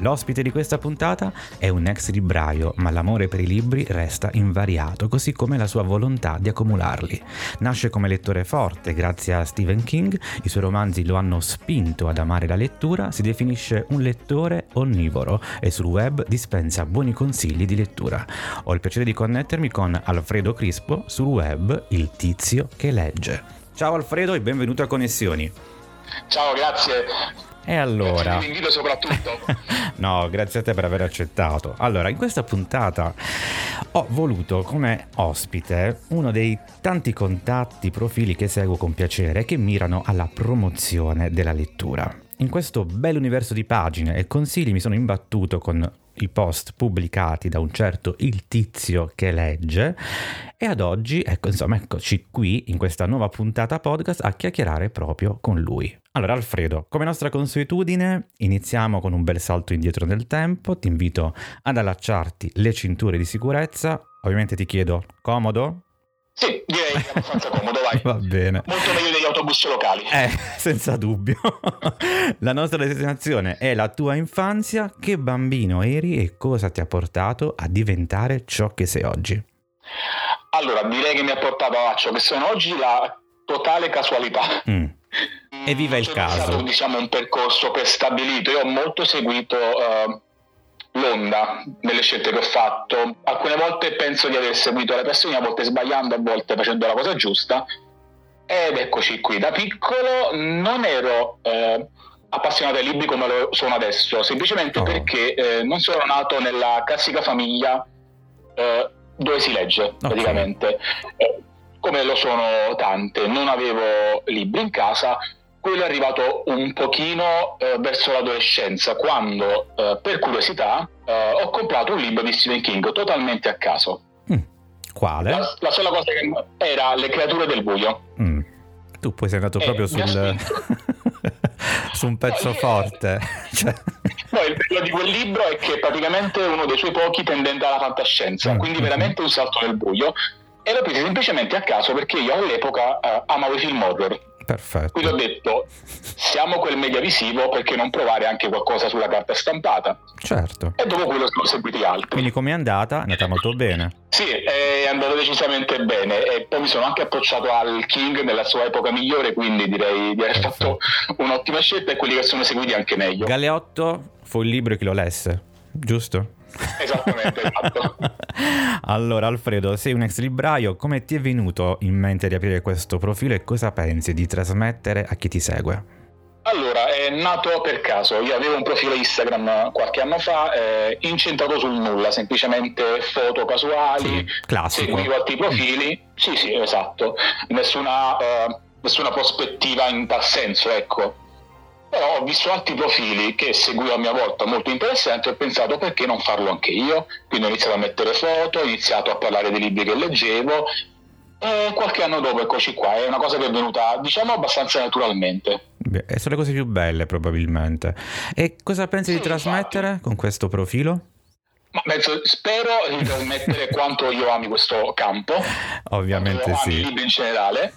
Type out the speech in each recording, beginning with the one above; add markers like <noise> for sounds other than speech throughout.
L'ospite di questa puntata è un ex libraio, ma l'amore per i libri resta invariato, così come la sua volontà di accumularli. Nasce come lettore forte grazie a Stephen King, i suoi romanzi lo hanno spinto ad amare la lettura, si definisce un lettore onnivoro e sul web dispensa buoni consigli di lettura. Ho il piacere di connettermi con Alfredo Crispo sul web Il tizio che legge. Ciao Alfredo e benvenuto a Connessioni. Ciao, grazie. E allora... Grazie dell'invito soprattutto. <laughs> no, grazie a te per aver accettato. Allora, in questa puntata ho voluto come ospite uno dei tanti contatti, profili che seguo con piacere che mirano alla promozione della lettura. In questo bel universo di pagine e consigli mi sono imbattuto con i post pubblicati da un certo il tizio che legge e ad oggi, ecco, insomma, eccoci qui in questa nuova puntata podcast a chiacchierare proprio con lui. Allora, Alfredo, come nostra consuetudine, iniziamo con un bel salto indietro nel tempo. Ti invito ad allacciarti le cinture di sicurezza. Ovviamente ti chiedo, comodo? Sì, direi che è abbastanza <laughs> comodo, vai. Va bene. Molto meglio degli autobus locali. Eh, <laughs> senza dubbio. <laughs> la nostra destinazione è la tua infanzia. Che bambino eri e cosa ti ha portato a diventare ciò che sei oggi? Allora, direi che mi ha portato a ciò che sono oggi la totale casualità. Mm Evviva il caso. Stato, diciamo, un percorso prestabilito. Io ho molto seguito uh, l'onda nelle scelte che ho fatto. Alcune volte penso di aver seguito le persone, a volte sbagliando, a volte facendo la cosa giusta. Ed eccoci qui. Da piccolo non ero eh, appassionato ai libri come lo sono adesso, semplicemente oh. perché eh, non sono nato nella classica famiglia eh, dove si legge, okay. praticamente. Eh, come lo sono tante, non avevo libri in casa, quello è arrivato un pochino eh, verso l'adolescenza, quando eh, per curiosità eh, ho comprato un libro di Stephen King totalmente a caso. Mm. Quale? La, la, sola cosa che era Le creature del buio. Mm. Tu poi sei andato proprio sul... <laughs> su un pezzo no, forte. <laughs> cioè... no, il bello di quel libro è che praticamente è uno dei suoi pochi tendente alla fantascienza, mm. quindi veramente un salto nel buio. E l'ho preso semplicemente a caso perché io all'epoca uh, amavo i film horror Perfetto. Quindi ho detto, siamo quel media visivo perché non provare anche qualcosa sulla carta stampata. Certo. E dopo quello sono seguiti altri. Quindi come è andata? È andata molto bene. Sì, è andata decisamente bene e poi mi sono anche approcciato al King nella sua epoca migliore, quindi direi di aver Perfetto. fatto un'ottima scelta e quelli che sono seguiti anche meglio. Galeotto fu il libro che lo lesse, giusto? Esattamente, esatto. <laughs> allora, Alfredo, sei un ex libraio, come ti è venuto in mente di aprire questo profilo e cosa pensi di trasmettere a chi ti segue? Allora, è nato per caso. Io avevo un profilo Instagram qualche anno fa, eh, incentrato sul nulla, semplicemente foto casuali, sì, seguivo altri profili. Sì, sì, esatto. Nessuna, eh, nessuna prospettiva in tal senso, ecco. Però ho visto altri profili che seguivo a mia volta molto interessanti e ho pensato perché non farlo anche io. Quindi ho iniziato a mettere foto, ho iniziato a parlare dei libri che leggevo e qualche anno dopo eccoci qua. È una cosa che è venuta diciamo abbastanza naturalmente. Beh, sono le cose più belle probabilmente. E cosa pensi sì, di trasmettere infatti. con questo profilo? Ma penso, spero di trasmettere <laughs> quanto io ami questo campo, ovviamente sì. i libri in generale,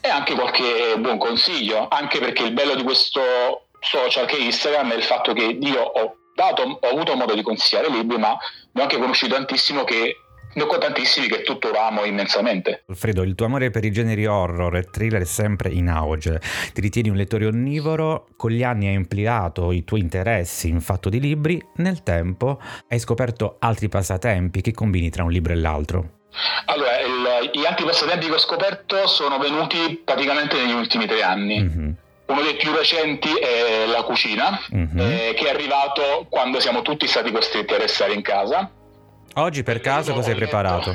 e anche qualche buon consiglio, anche perché il bello di questo social che è Instagram è il fatto che io ho, dato, ho avuto modo di consigliare libri, ma ne ho anche conosciuto tantissimo che ne ho tantissimi che tuttora amo immensamente. Alfredo, il tuo amore per i generi horror e thriller è sempre in auge. Ti ritieni un lettore onnivoro, con gli anni hai ampliato i tuoi interessi in fatto di libri, nel tempo hai scoperto altri passatempi che combini tra un libro e l'altro. Allora, il, gli altri passatempi che ho scoperto sono venuti praticamente negli ultimi tre anni. Mm-hmm. Uno dei più recenti è la cucina, mm-hmm. eh, che è arrivato quando siamo tutti stati costretti a restare in casa Oggi per caso cosa hai preparato?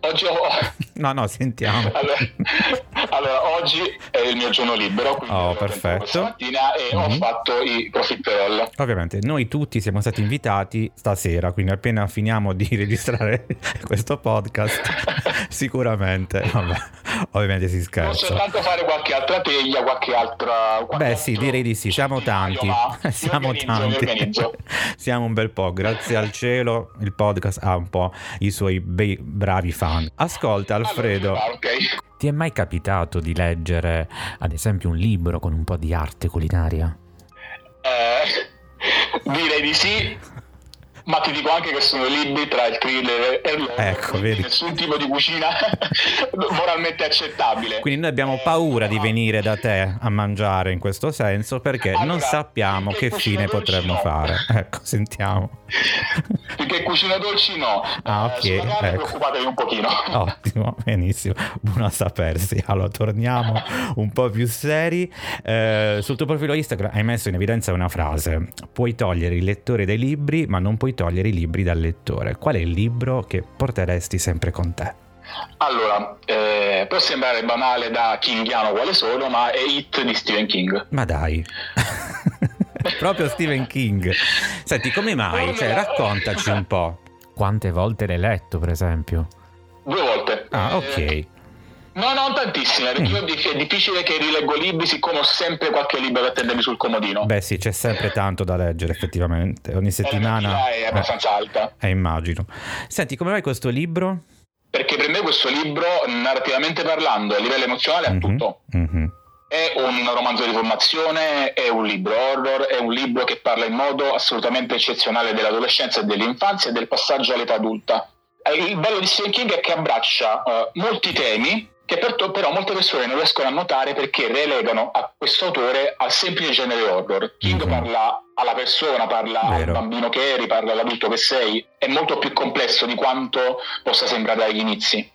Oggi ho... <laughs> No, no, sentiamo. Allora, Allora, oggi è il mio giorno libero, quindi Oh, perfetto. stamattina e ho Mhm. fatto i profiterol. Ovviamente noi tutti siamo stati invitati stasera, quindi appena finiamo di registrare <laughs> questo podcast, <laughs> sicuramente, vabbè, ovviamente si scherza. soltanto fare qualche altra teglia, qualche altra... qualche Beh sì, direi di sì, siamo tanti, <laughs> mi siamo organizzo, tanti, siamo un bel po', grazie al cielo il podcast ha un po' i suoi bei bravi fan. Ascolta Alfredo, Allora, ok. Ti è mai capitato di leggere ad esempio un libro con un po' di arte culinaria? Eh, <laughs> direi di sì, ma ti dico anche che sono libri tra il thriller e l'horror, Ecco, vedi. nessun tipo di cucina <laughs> moralmente accettabile. Quindi noi abbiamo Eh, paura di venire da te a mangiare in questo senso perché non Allora, sappiamo finché che fine potremmo no. fare. <laughs> Ecco, sentiamo. Perché cucina dolci no. Ah, Eh, ok, carne ecco. preoccupatevi un pochino. Ottimo, <laughs> benissimo, buono a sapersi. Allora, torniamo un po' più seri. Eh, sul tuo profilo Instagram hai messo in evidenza una frase: puoi togliere il lettore dai libri, ma non puoi togliere i libri dal lettore. Qual è il libro che porteresti sempre con te? Allora, eh, può sembrare banale da kingiano quale sono, ma è Hit di Stephen King. Ma dai. <laughs> Proprio Stephen King. Senti, come mai? Cioè, raccontaci un po'. Quante volte l'hai letto, per esempio? Due volte. Ah, Eh, ok. No, non tantissime, perché io è difficile che rileggo libri siccome ho sempre qualche libro da tendermi sul comodino. Beh, sì, c'è sempre tanto da leggere, effettivamente. Ogni E la settimana. media è abbastanza alta. Eh, immagino. Senti, come mai questo libro? Perché per me questo libro, narrativamente parlando, a livello emozionale, ha Mhm, tutto. mhm. È un romanzo di formazione, è un libro horror, è un libro che parla in modo assolutamente eccezionale dell'adolescenza e dell'infanzia e del passaggio all'età adulta. Eh, Il bello di Stephen King è che abbraccia eh, molti temi che per- però molte persone non riescono a notare perché relegano a questo autore al semplice genere horror. King Mhm. parla alla persona, parla Vero. al bambino che eri, parla all'adulto che sei. È molto più complesso di quanto possa sembrare agli inizi.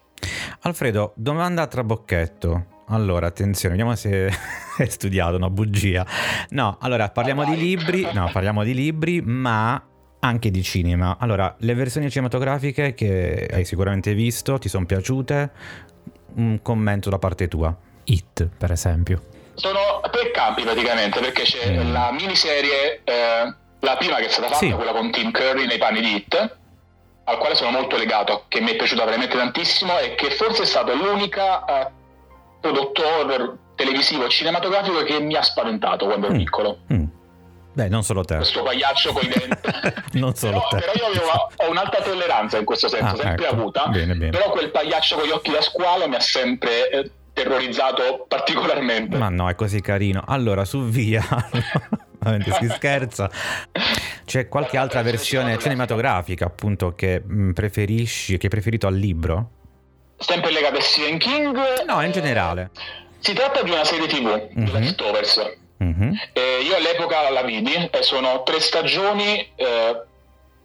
Alfredo, domanda a trabocchetto. Allora, attenzione, vediamo se <laughs> hai studiato, no, bugia. No, allora, parliamo Ah, di libri, no, parliamo di libri, ma anche di cinema. Allora, le versioni cinematografiche che hai sicuramente visto, ti sono piaciute? Un commento da parte tua. It, per esempio. Sono tre campi praticamente, perché c'è Mm. la miniserie, eh, la prima che è stata fatta, Sì. quella con Tim Curry nei panni di Hit, al quale sono molto legato, che mi è piaciuta veramente tantissimo e che forse è stato l'unica eh, prodotto horror televisivo cinematografico che mi ha spaventato quando ero Mm. piccolo. Mm. Beh, non solo te. Questo pagliaccio con i denti. <laughs> non solo però, te. però io avevo, ho un'alta tolleranza in questo senso, Ah, sempre ecco. avuta. Bene, bene. Però quel pagliaccio con gli occhi da squalo mi ha sempre eh, terrorizzato particolarmente. Ma no, è così carino. Allora, su via. <laughs> Ovviamente si scherza. C'è qualche altra versione cinematografica, appunto, che mh, preferisci, che hai preferito al libro? Sempre legata a Stephen King? No, in generale. Si tratta di una serie tv, Mhm. The Leftovers. Mhm. Eh, io all'epoca la vidi, e sono tre stagioni eh,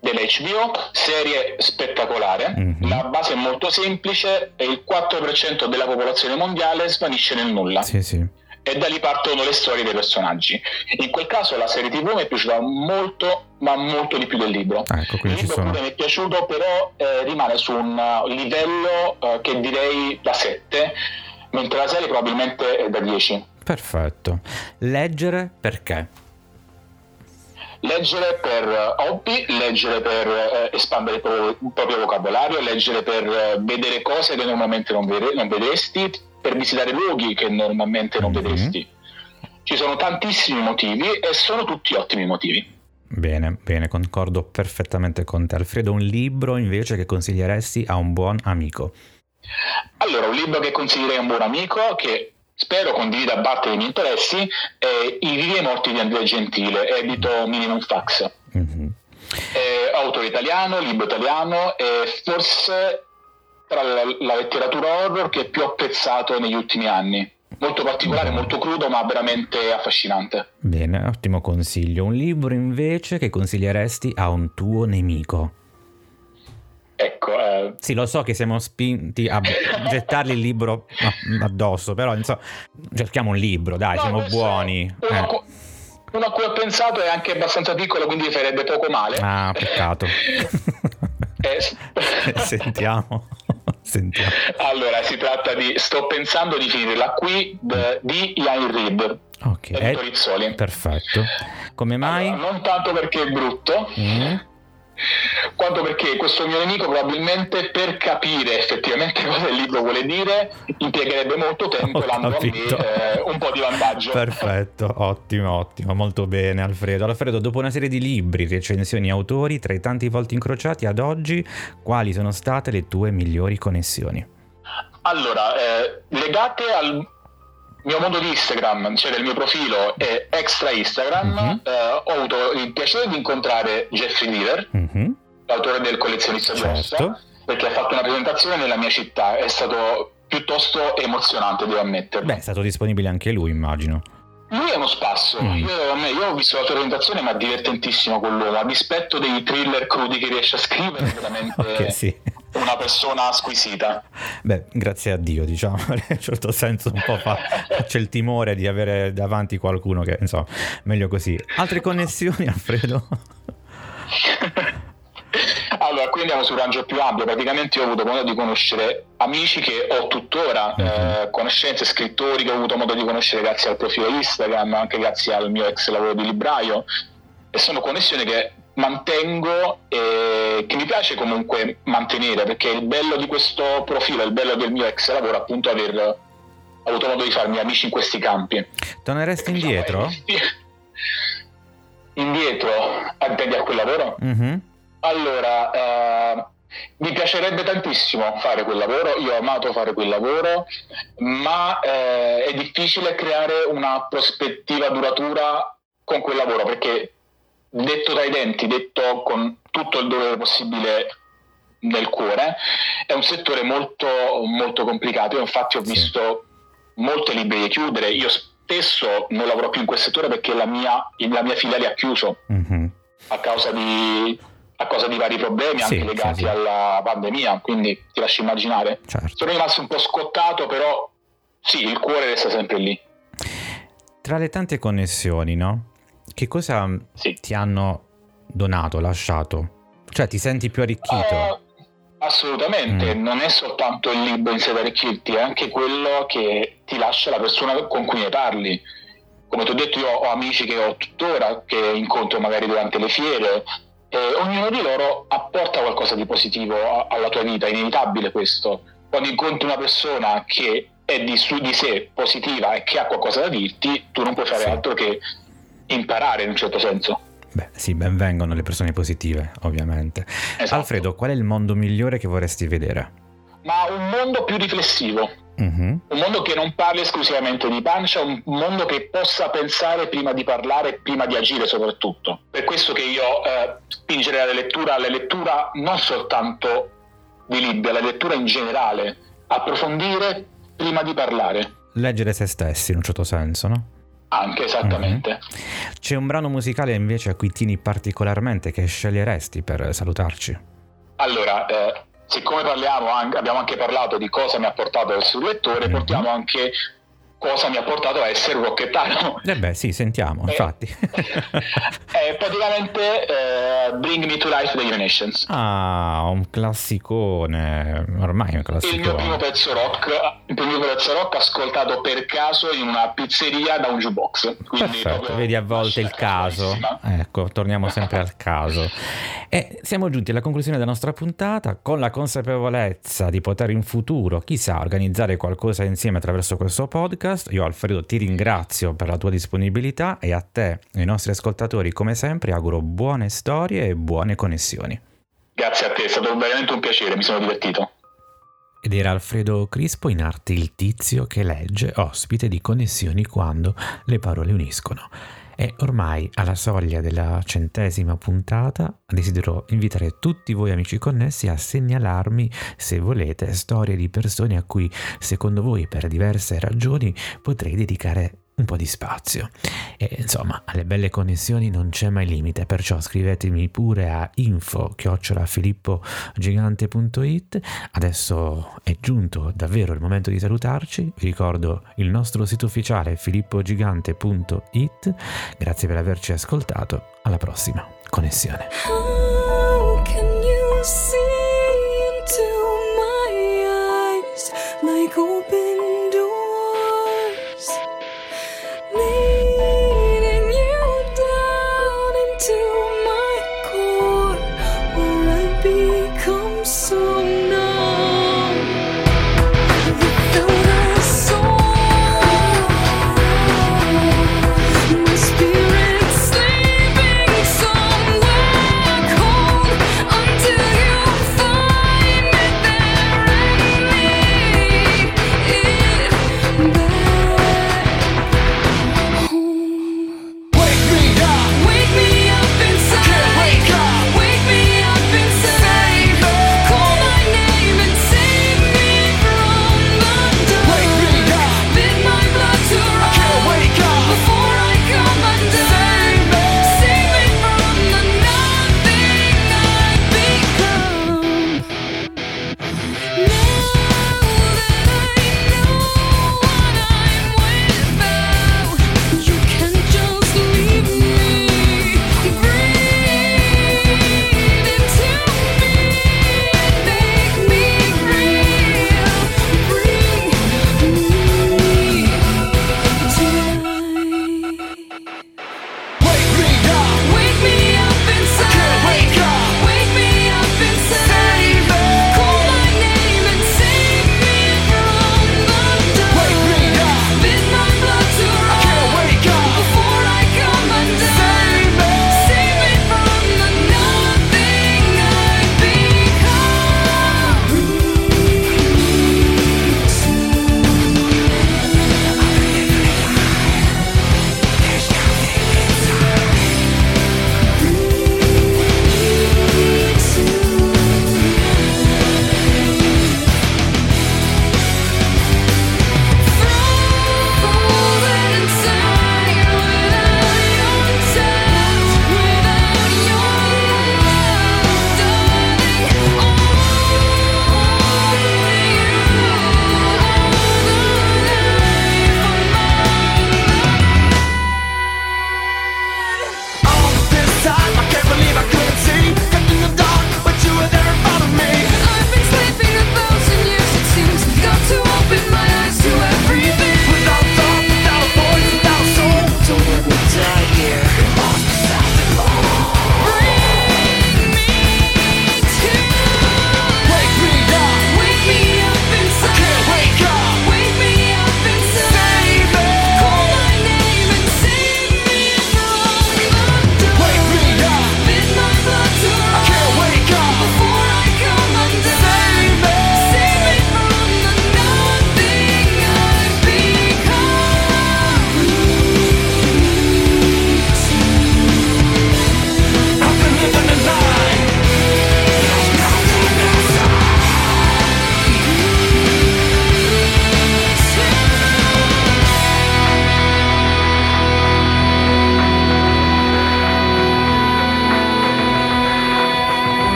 dell'HBO, serie spettacolare. Mhm. La base è molto semplice e il 4% della popolazione mondiale svanisce nel nulla. Sì, sì. E da lì partono le storie dei personaggi. In quel caso la serie TV mi è piaciuta molto, ma molto di più del libro. Ah, ecco, Il libro sono. pure mi è piaciuto, però eh, rimane su un uh, livello uh, che direi da 7, mentre la serie probabilmente è da 10. Perfetto. Leggere perché? Leggere per uh, hobby, leggere per eh, espandere il proprio, vocabolario, leggere per eh, vedere cose che normalmente non, vede- non vedresti, per visitare luoghi che normalmente non Mhm. vedresti. Ci sono tantissimi motivi e sono tutti ottimi motivi. Bene, bene, concordo perfettamente con te. Alfredo, un libro invece che consiglieresti a un buon amico? Allora, un libro che consiglierei a un buon amico che spero condivida parte dei miei interessi è I vivi e i morti di Andrea Gentile, edito Minimum Fax. Mhm. È autore italiano, libro italiano e forse tra la, la letteratura horror che più ho apprezzato negli ultimi anni. Molto particolare, molto crudo, ma veramente affascinante. Bene, ottimo consiglio. Un libro invece che consiglieresti a un tuo nemico? Eh, Sì, lo so che siamo spinti a gettargli il libro addosso, però insomma, cerchiamo un libro, dai, no, siamo buoni. Uno, a Eh. cu- uno a cui ho pensato è anche abbastanza piccolo, quindi farebbe poco male. Ah, peccato. <laughs> Eh, <laughs> Sentiamo. Sentiamo. Allora, si tratta di Sto pensando di finirla qui d- di Ian Reed. Ok, Enrico Rizzoli. perfetto. Come mai? Allora, non tanto perché è brutto, Mm. Quanto perché questo mio nemico probabilmente per capire effettivamente <laughs> cosa il libro vuole dire impiegherebbe molto tempo e dando a me eh, un po' di vantaggio. Perfetto, ottimo, ottimo, molto bene Alfredo. Alfredo, dopo una serie di libri, recensioni, autori, tra i tanti volti incrociati ad oggi, quali sono state le tue migliori connessioni? Allora, eh, legate al mio mondo di Instagram, cioè del mio profilo e extra Instagram, Mhm. eh, ho avuto il piacere di incontrare Jeffrey Lever, Mhm, l'autore del collezionista Certo. Ossa, perché ha fatto una presentazione nella mia città, è stato piuttosto emozionante, devo ammetterlo. Beh, è stato disponibile anche lui, immagino. Lui è uno spasso, Mm. io, me- io ho visto la sua presentazione ma è divertentissimo quell'uomo, a dispetto dei thriller crudi che riesce a scrivere, è veramente <laughs> ok, sì. una persona squisita. Beh, grazie a Dio, diciamo, <laughs> in un certo senso un po' fa, c'è il timore di avere davanti qualcuno che, insomma, meglio così. Altre connessioni, Alfredo? <laughs> Allora, qui andiamo su un raggio più ampio. Praticamente io ho avuto modo di conoscere amici che ho tuttora, Mhm. eh, conoscenze, scrittori che ho avuto modo di conoscere grazie al profilo Instagram, anche grazie al mio ex lavoro di libraio. E sono connessioni che mantengo e che mi piace comunque mantenere, perché il bello di questo profilo, il bello del mio ex lavoro, appunto aver avuto modo di farmi amici in questi campi. Torneresti indietro? <laughs> Indietro, intendi a quel lavoro? Mhm. Allora, eh, mi piacerebbe tantissimo fare quel lavoro, io ho amato fare quel lavoro, ma eh, è difficile creare una prospettiva duratura con quel lavoro perché detto dai denti, detto con tutto il dolore possibile nel cuore, è un settore molto, molto complicato. Io infatti ho visto molte librerie chiudere, io spesso non lavoro più in quel settore perché la mia, la mia filiale ha chiuso Mhm. a causa di, a causa di vari problemi Sì, anche legati sì, sì. alla pandemia, quindi ti lascio immaginare. Certo. Sono rimasto un po' scottato, però sì, il cuore resta sempre lì. Tra le tante connessioni, no? Che cosa Sì. ti hanno donato, lasciato? Cioè, ti senti più arricchito? Eh, assolutamente, Mm. non è soltanto il libro in sé da arricchirti, è anche quello che ti lascia la persona con cui ne parli. Come ti ho detto, io ho amici che ho tuttora, che incontro magari durante le fiere, e ognuno di loro apporta qualcosa di positivo a- alla tua vita, è inevitabile questo. Quando incontri una persona che è di su di sé positiva e che ha qualcosa da dirti, tu non puoi fare Sì. altro che imparare in un certo senso. Beh, sì, ben vengono le persone positive, ovviamente. Esatto. Alfredo, qual è il mondo migliore che vorresti vedere? Ma un mondo più riflessivo, Mhm. un mondo che non parli esclusivamente di pancia, un mondo che possa pensare prima di parlare prima di agire soprattutto. Per questo che io eh, spingerei alla lettura, alla lettura non soltanto di libri, alla lettura in generale, approfondire prima di parlare, Leggere se stessi, in un certo senso, no? anche esattamente. C'è un brano musicale invece a cui tieni particolarmente che sceglieresti per salutarci? Allora, eh, siccome parliamo abbiamo anche parlato di cosa mi ha portato essere un lettore, Mhm. portiamo anche cosa mi ha portato a essere un rocchettaro. Eh beh, sì, sentiamo, Eh, infatti. è <laughs> praticamente eh, Bring Me to Life degli Nations. ah, un classicone, ormai è un Il mio primo classicone. pezzo rock, il primo pezzo rock ascoltato per caso in una pizzeria da un jukebox. Perfetto, vedi a volte il caso. Ecco, torniamo sempre al caso. E siamo giunti alla conclusione della nostra puntata con la consapevolezza di poter in futuro, chissà, organizzare qualcosa insieme attraverso questo podcast. Io Alfredo ti ringrazio per la tua disponibilità e a te e ai nostri ascoltatori come sempre auguro buone storie e buone connessioni. Grazie a te, è stato veramente un piacere, mi sono divertito. Ed era Alfredo Crispo in arte il tizio che legge, ospite di Connessioni quando le parole uniscono. E ormai alla soglia della centesima puntata desidero invitare tutti voi amici connessi a segnalarmi, se volete, storie di persone a cui, secondo voi, per diverse ragioni, potrei dedicare un po' di spazio. E insomma, alle belle connessioni non c'è mai limite, perciò scrivetemi pure a info-filippogigante.it Adesso è giunto davvero il momento di salutarci. Vi ricordo il nostro sito ufficiale filippogigante.it. Grazie per averci ascoltato. Alla prossima connessione.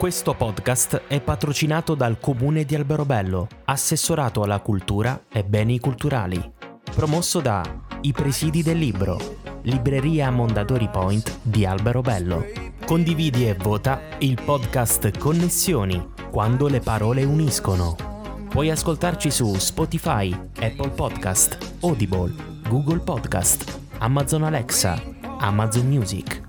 Questo podcast è patrocinato dal Comune di Alberobello, assessorato alla cultura e beni culturali. Promosso da I Presidi del Libro, Libreria Mondadori Point di Alberobello. Condividi e vota il podcast Connessioni, quando le parole uniscono. Puoi ascoltarci su Spotify, Apple Podcast, Audible, Google Podcast, Amazon Alexa, Amazon Music